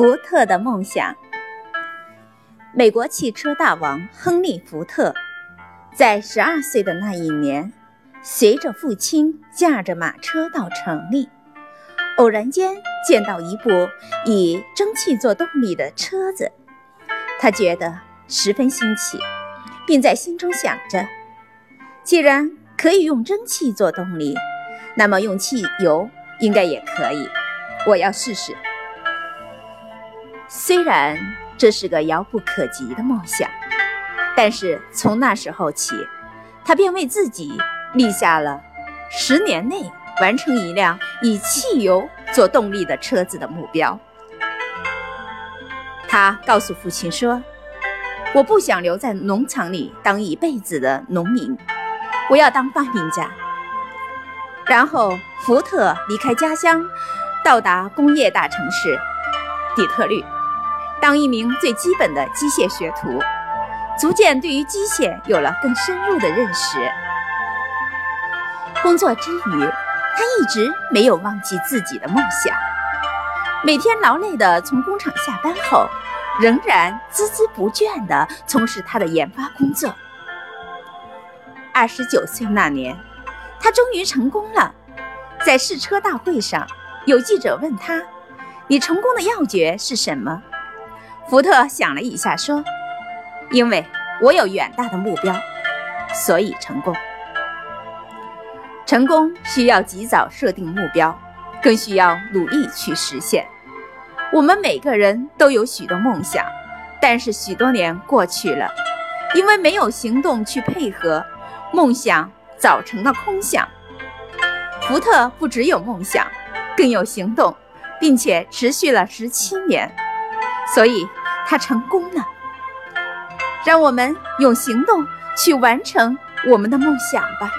福特的梦想。美国汽车大王亨利·福特，在十二岁的那一年，随着父亲驾着马车到城里，偶然间见到一部以蒸汽做动力的车子，他觉得十分新奇，并在心中想着：既然可以用蒸汽做动力，那么用汽油应该也可以。我要试试。虽然这是个遥不可及的梦想，但是从那时候起，他便为自己立下了十年内完成一辆以汽油做动力的车子的目标。他告诉父亲说：“我不想留在农场里当一辈子的农民，我要当发明家。”然后，福特离开家乡，到达工业大城市底特律。当一名最基本的机械学徒，逐渐对于机械有了更深入的认识。工作之余，他一直没有忘记自己的梦想。每天劳累的从工厂下班后，仍然孜孜不倦地从事他的研发工作。二十九岁那年，他终于成功了。在试车大会上，有记者问他：“你成功的要诀是什么？”福特想了一下，说：“因为我有远大的目标，所以成功。成功需要及早设定目标，更需要努力去实现。我们每个人都有许多梦想，但是许多年过去了，因为没有行动去配合，梦想早成了空想。福特不只有梦想，更有行动，并且持续了十七年，所以。”他成功了，让我们用行动去完成我们的梦想吧。